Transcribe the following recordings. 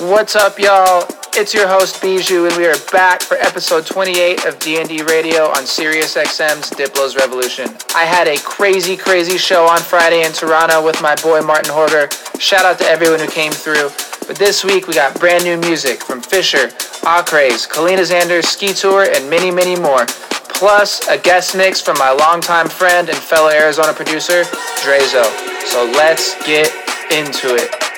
What's up, y'all? It's your host Bijou, and we are back for episode 28 of D&D Radio on Sirius XM's Diplo's Revolution. I had a crazy, crazy show on Friday in Toronto with my boy Martin Horger. Shout out to everyone who came through. But this week we got brand new music from Fisher, Acraze, Kaleena Zanders Ski Tour, and many, many more. Plus a guest mix from my longtime friend and fellow Arizona producer, Drezo. So let's get into it.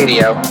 Radio.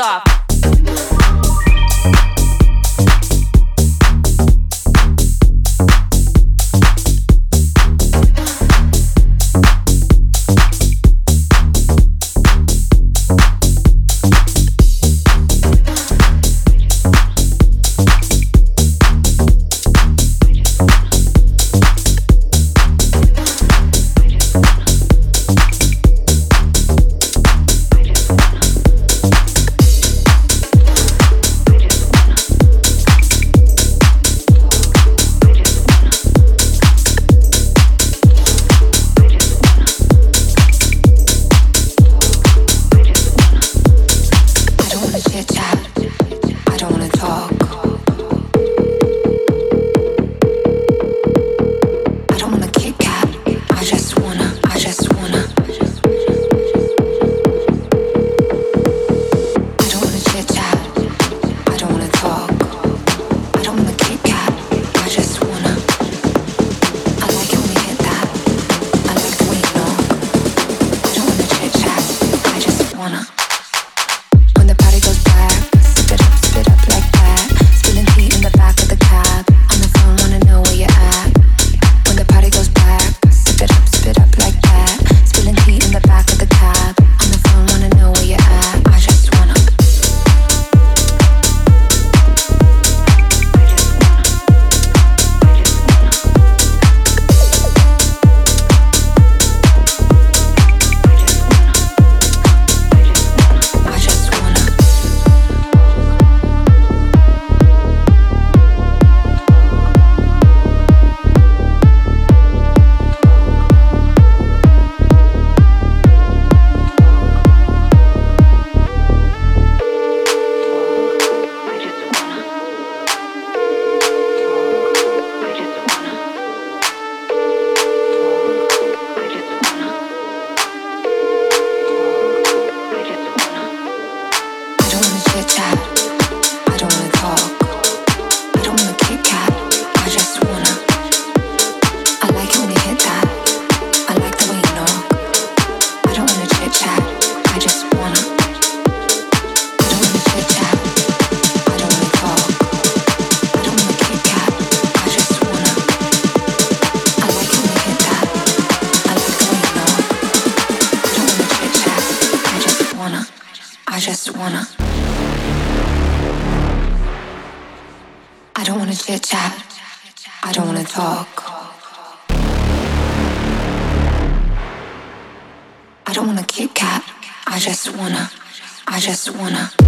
off. just wanna.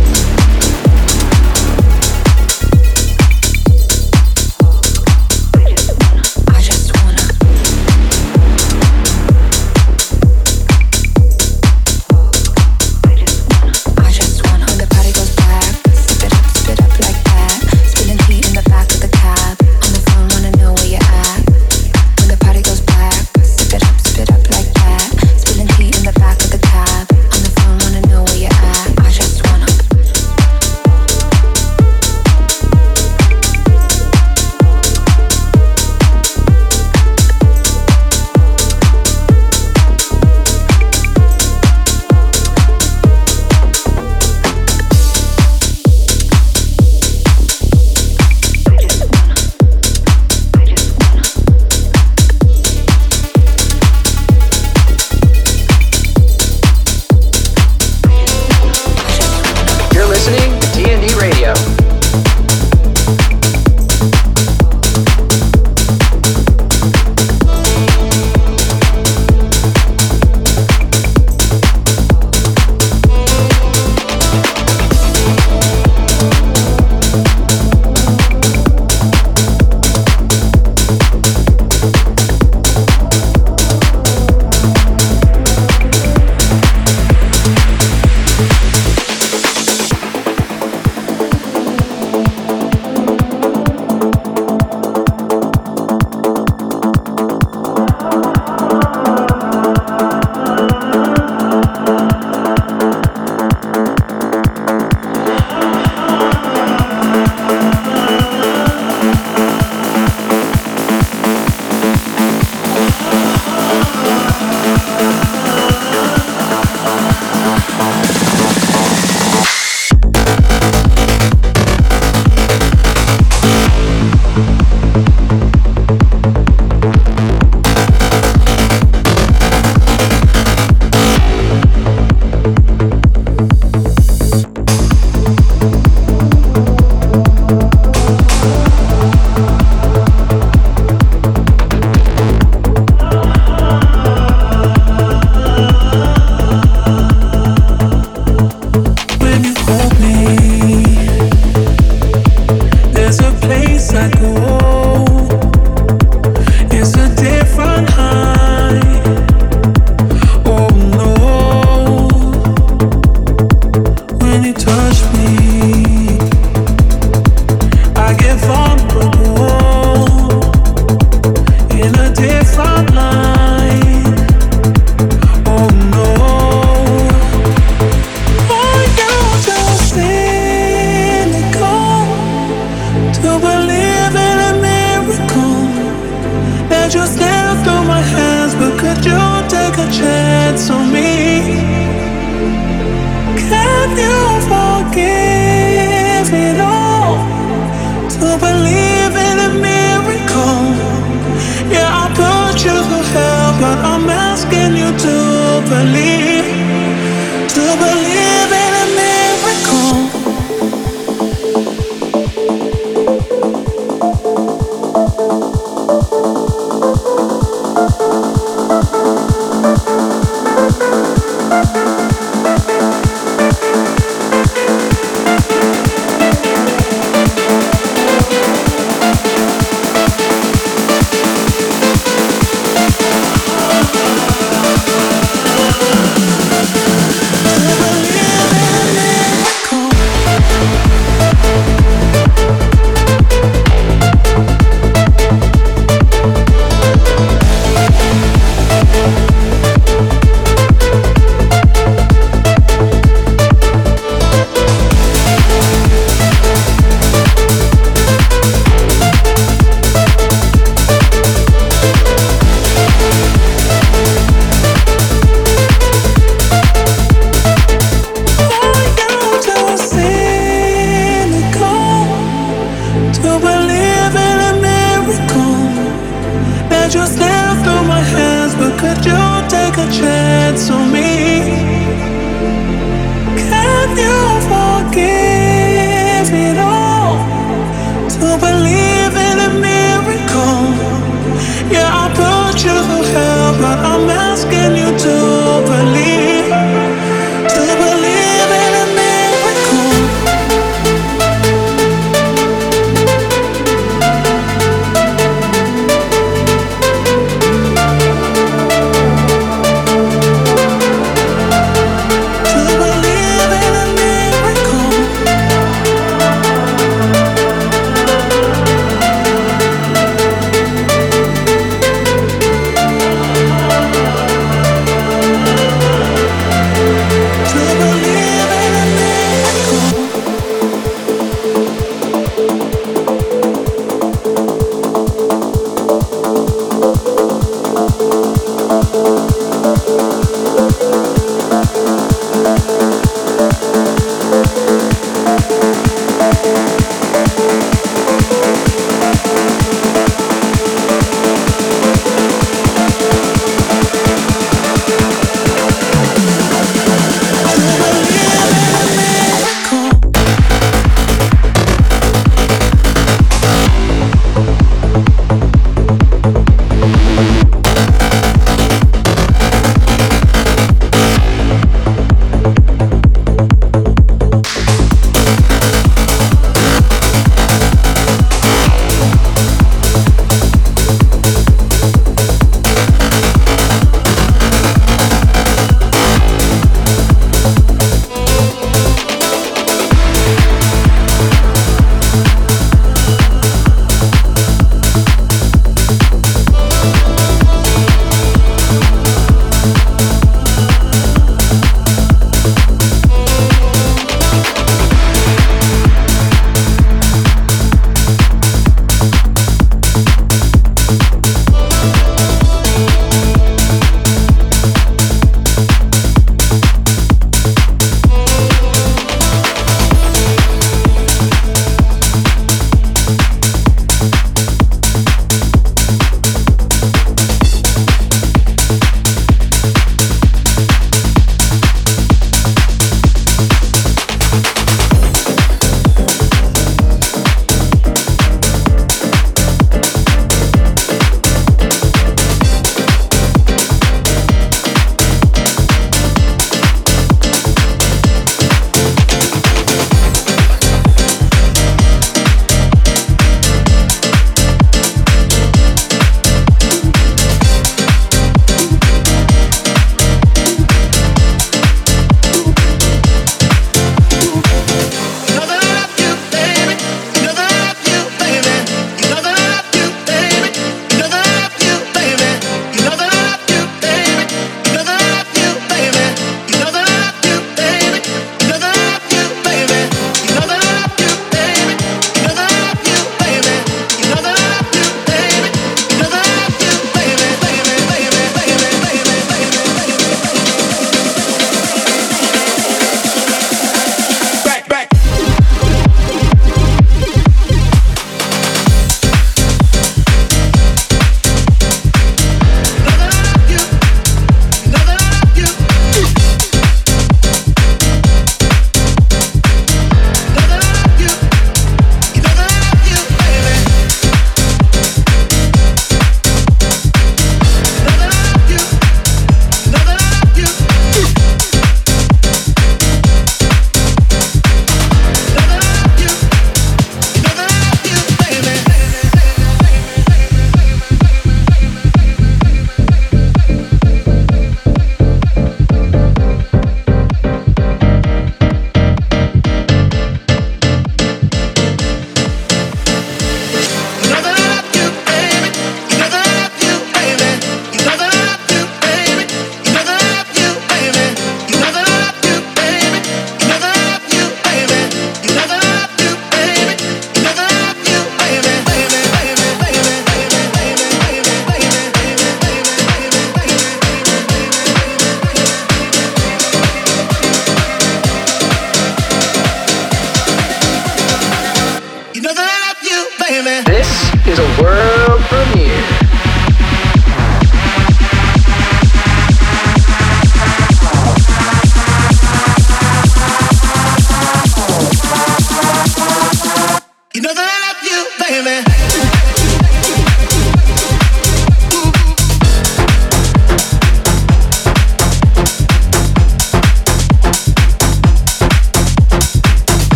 just let through my hands, but could you take a chance on me?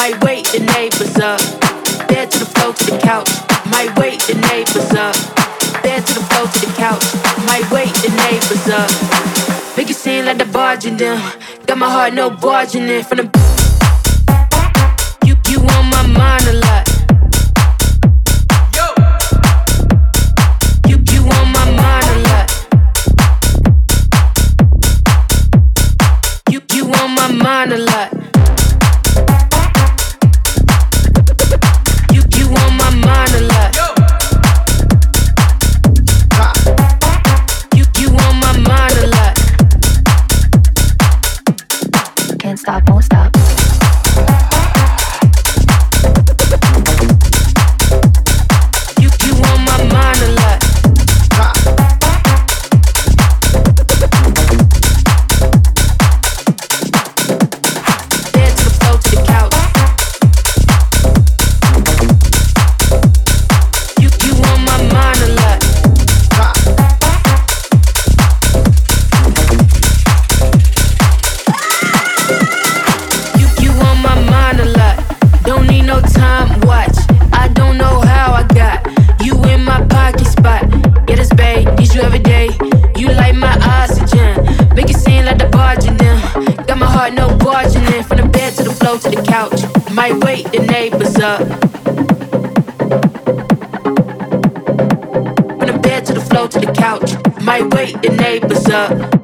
No up. in to the floor to the couch. Might wait the neighbors up. Dead to the floor to the couch. Might wait the neighbors up. Make it seem like the bargain down. Got my heart no bargaining for the. you you on my mind a lot. You you on my mind a lot. You you on my mind a lot. You floor to the couch. Might wake the neighbors up. From the bed to the floor to the couch. Might wake the neighbors up.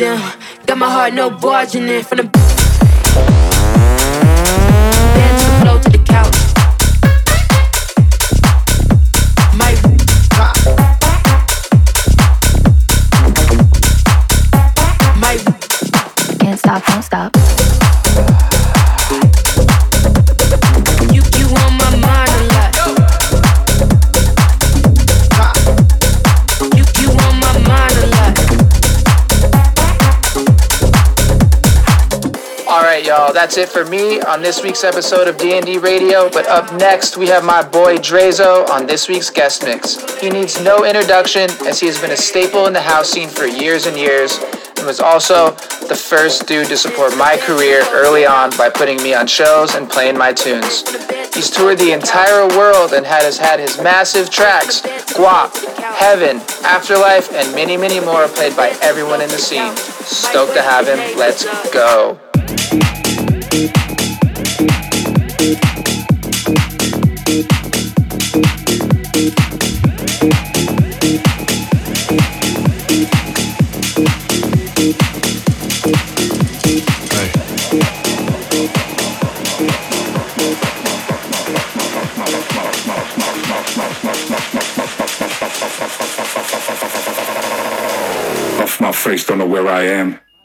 Down. Got my heart, no barging in. From the That's it for me on this week's episode of D&D Radio. But up next, we have my boy Drezo on this week's guest mix. He needs no introduction, as he has been a staple in the house scene for years and years, and was also the first dude to support my career early on by putting me on shows and playing my tunes. He's toured the entire world and has had his massive tracks, Guap, Heaven, Afterlife, and many, many more played by everyone in the scene. Stoked to have him. Let's go. Off my face, don't know where I am.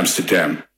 Amsterdam.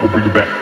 I'll bring it back.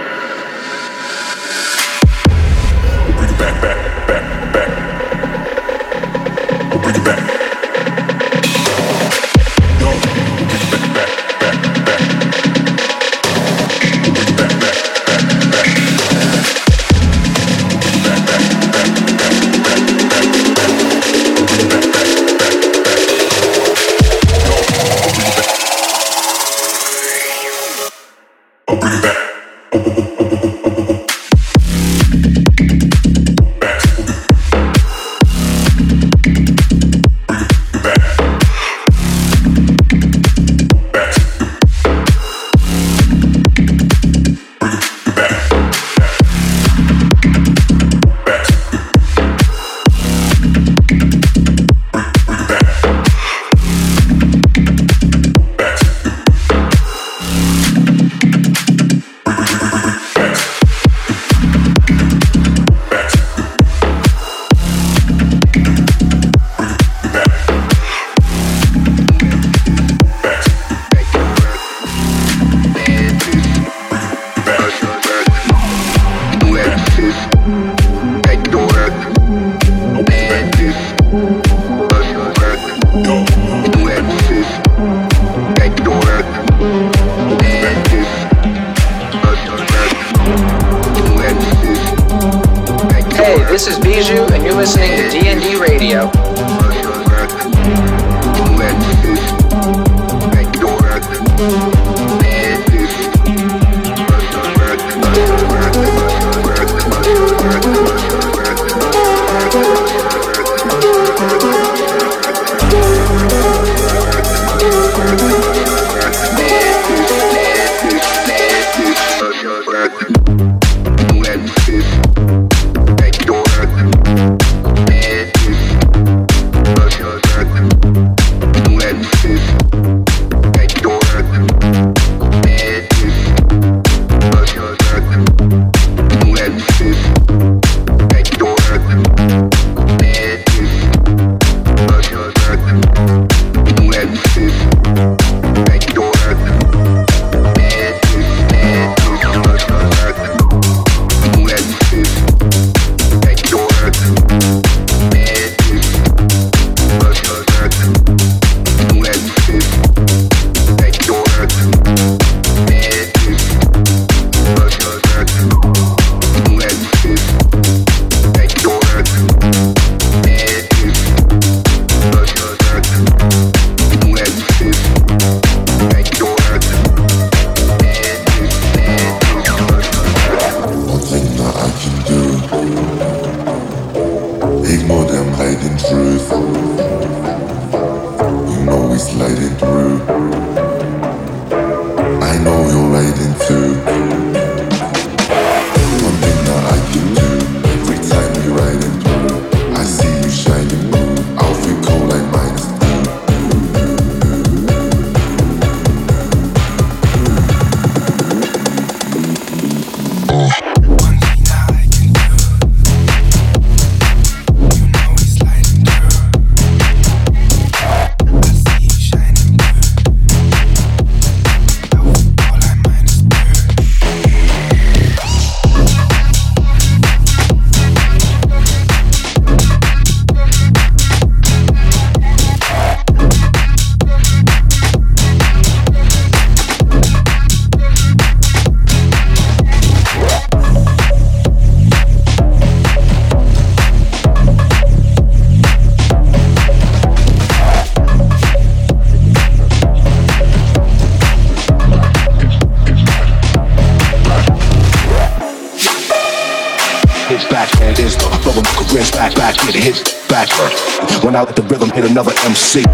see. I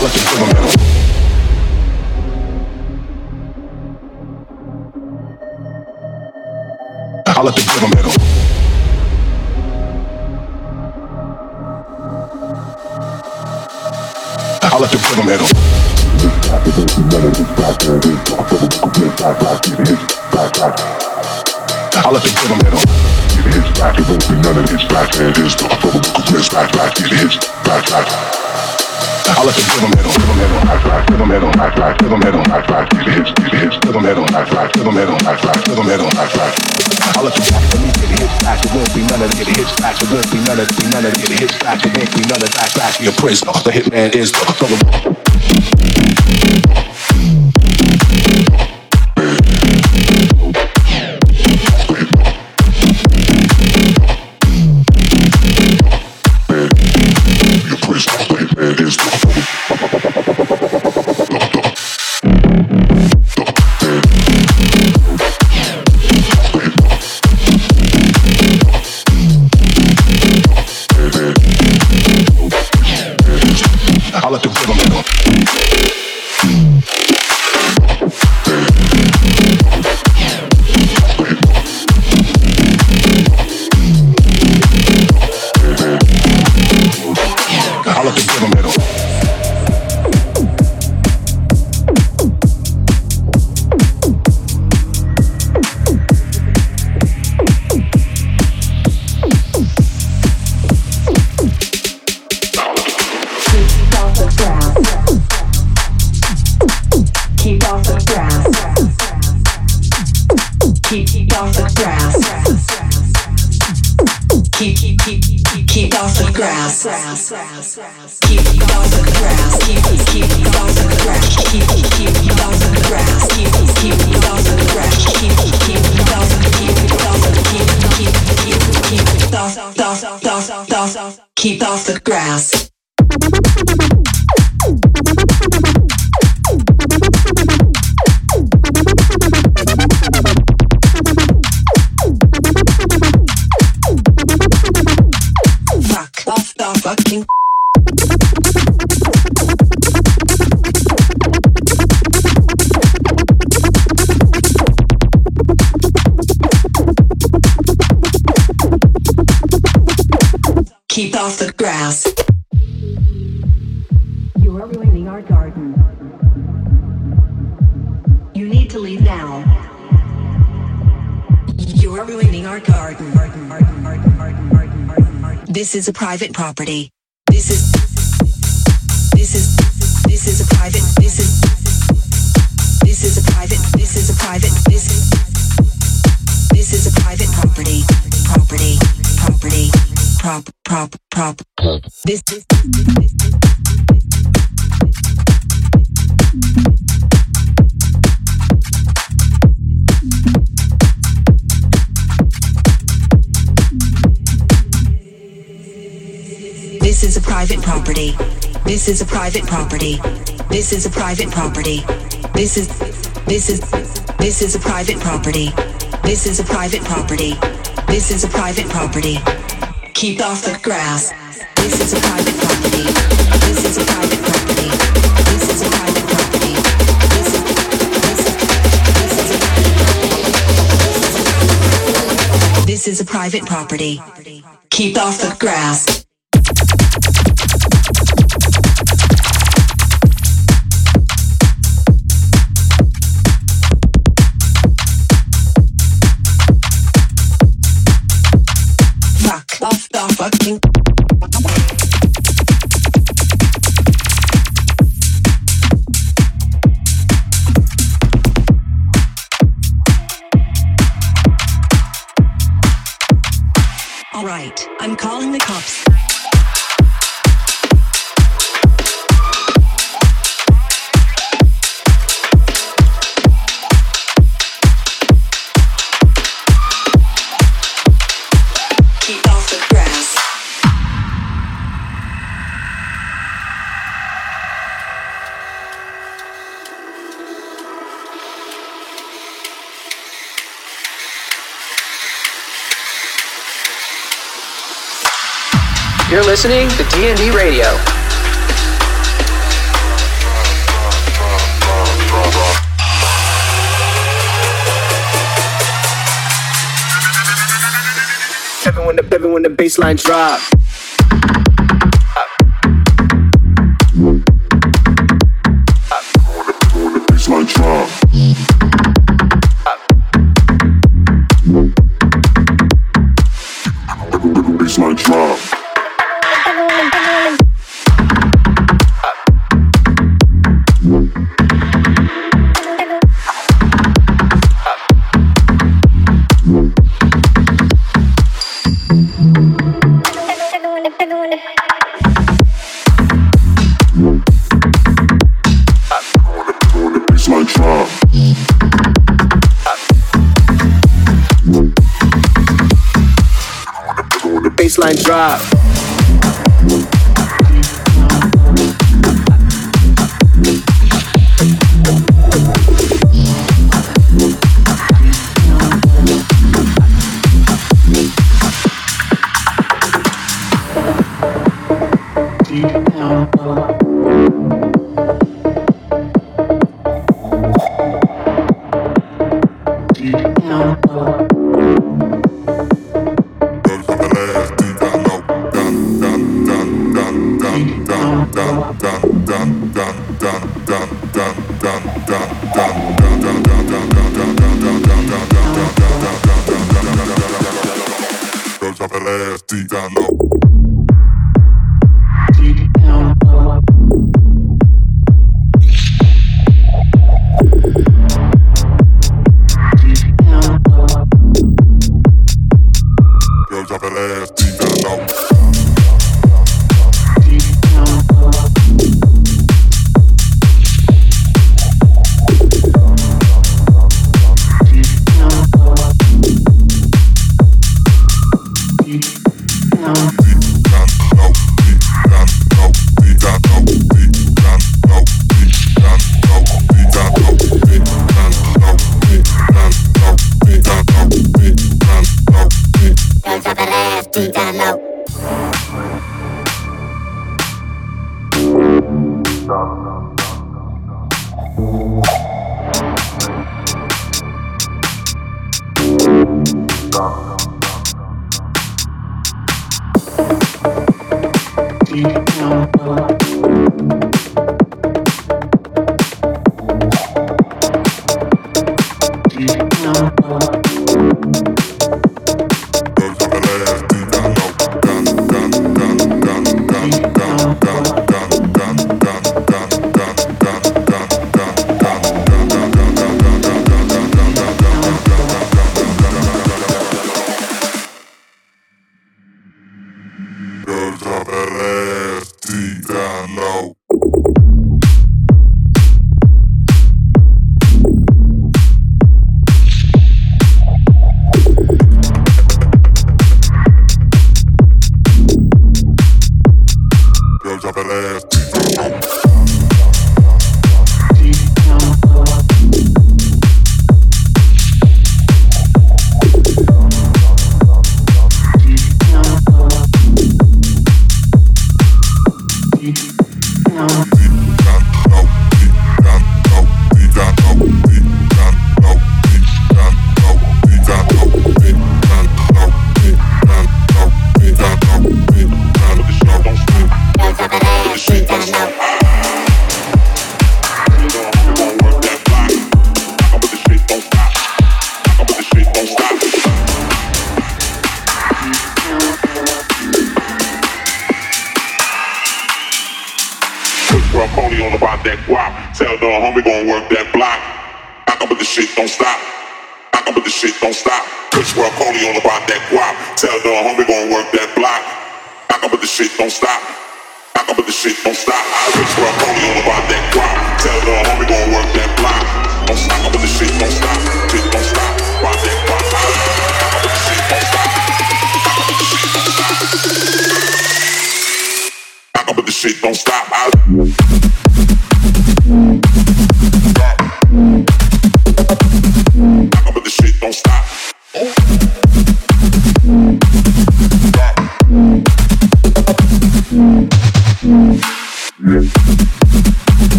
let the for the metal. I let the for the metal. I let the for the back, I let the 'em. It hits back, it won't be none of his back, and it is the from a back, back, it hits back, back. I let the 'em, rhythm hit 'em, back, back, rhythm hit 'em, back, back, rhythm hit 'em, back, back, it hits, it hits, rhythm hit 'em, back, back, rhythm hit 'em, back, back, rhythm hit 'em, back, back. Let the back, let me get it hits back, it won't be none of it hits back, it won't be none of it, none of it hits back, it won't be none of that back. Your prisoner, the hitman is the, the, You need to leave now. You are ruining our garden. This is a private property. This is. This is. This is a private. This is. This is a private. This is a private. This. This is a private property. Property. Property. Prop. Prop. Prop. This, this, this, this This is a private property. This is a private property. This is a private property. This is this is this is a private property. This is a private property. This is a private property. Keep off the grass. This is a private property. This is a private property. This is a private property. This is a private property. Keep off the grass. I'm calling the cops. You're listening to D&D Radio. Even when the. Baseline drop. Cause the guy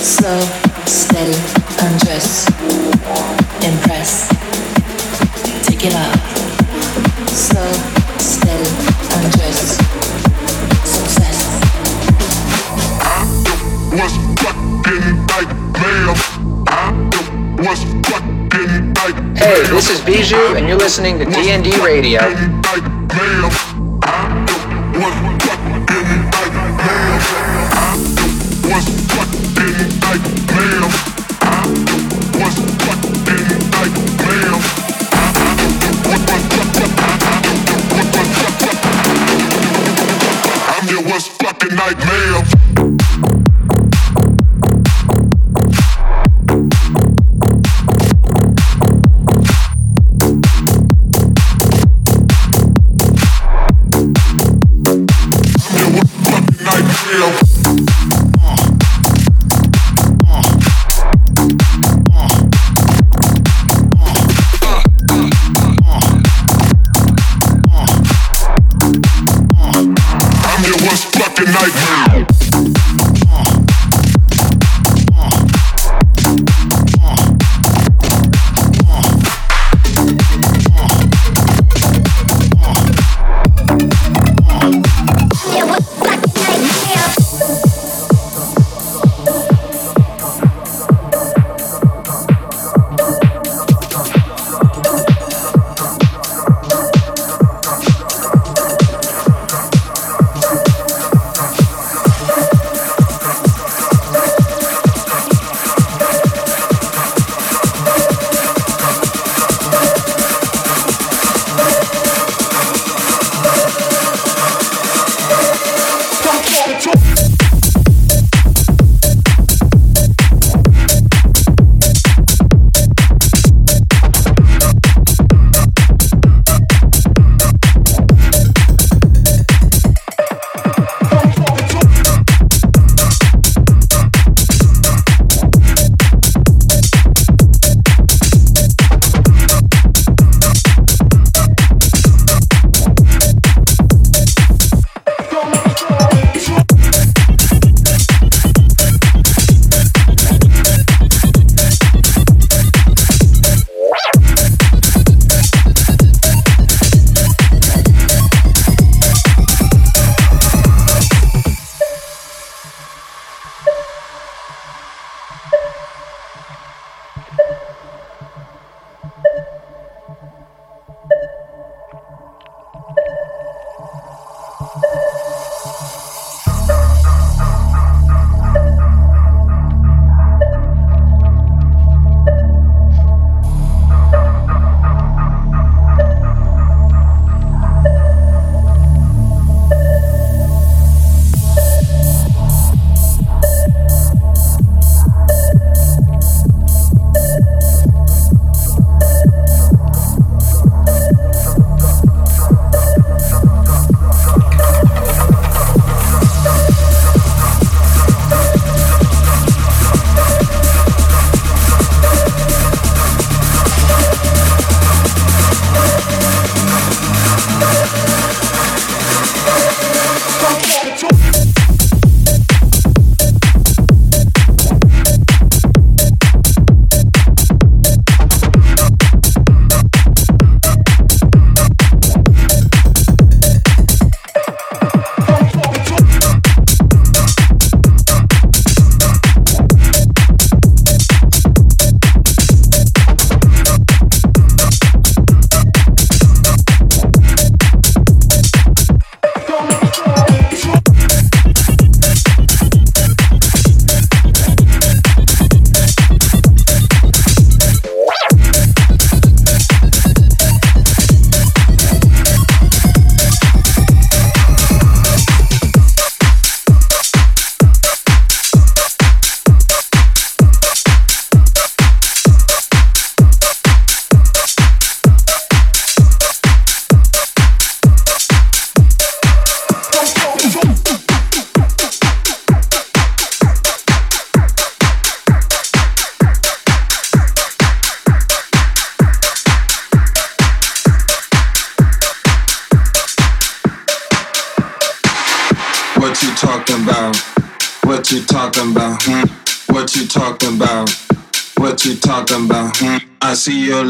Slow, steady, undress, impress, take it up. Slow, steady, undress, success. was fucking nightmare. I was fucking nightmare. Hey, this is Bijou, and you're listening to DND Radio.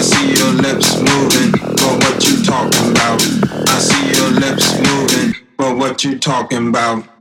I see your lips moving, but what you talking about? I see your lips moving, but what you talking about?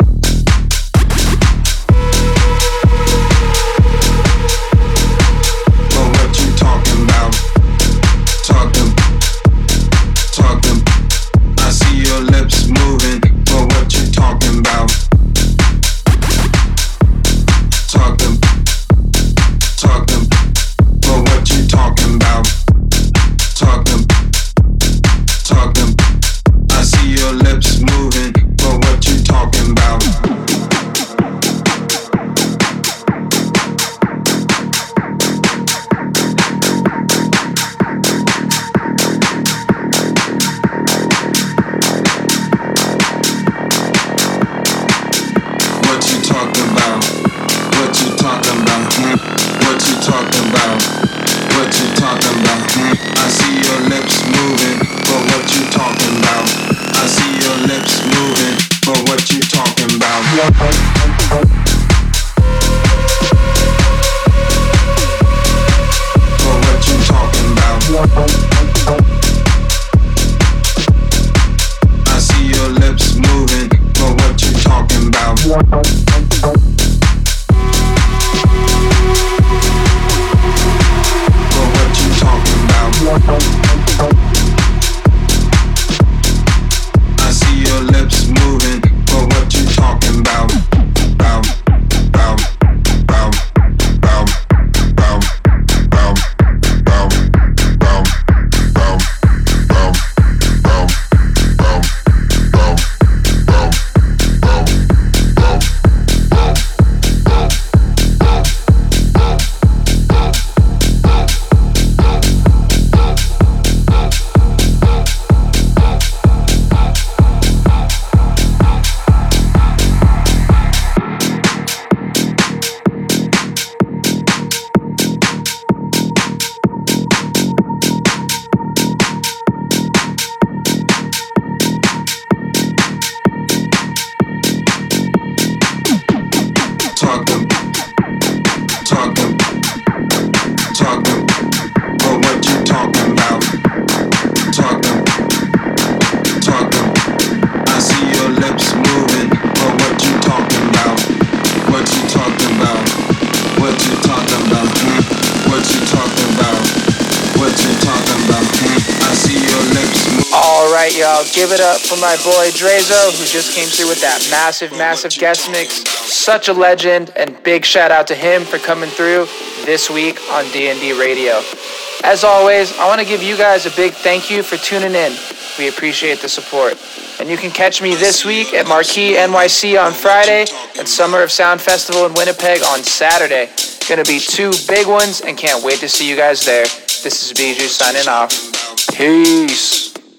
For my boy Drezo, who just came through with that massive, massive guest mix. Such a legend, and big shout out to him for coming through this week on DND Radio. As always, I want to give you guys a big thank you for tuning in. We appreciate the support. And you can catch me this week at Marquee NYC on Friday and Summer of Sound Festival in Winnipeg on Saturday. Gonna be two big ones and can't wait to see you guys there. This is Bijou signing off. Peace.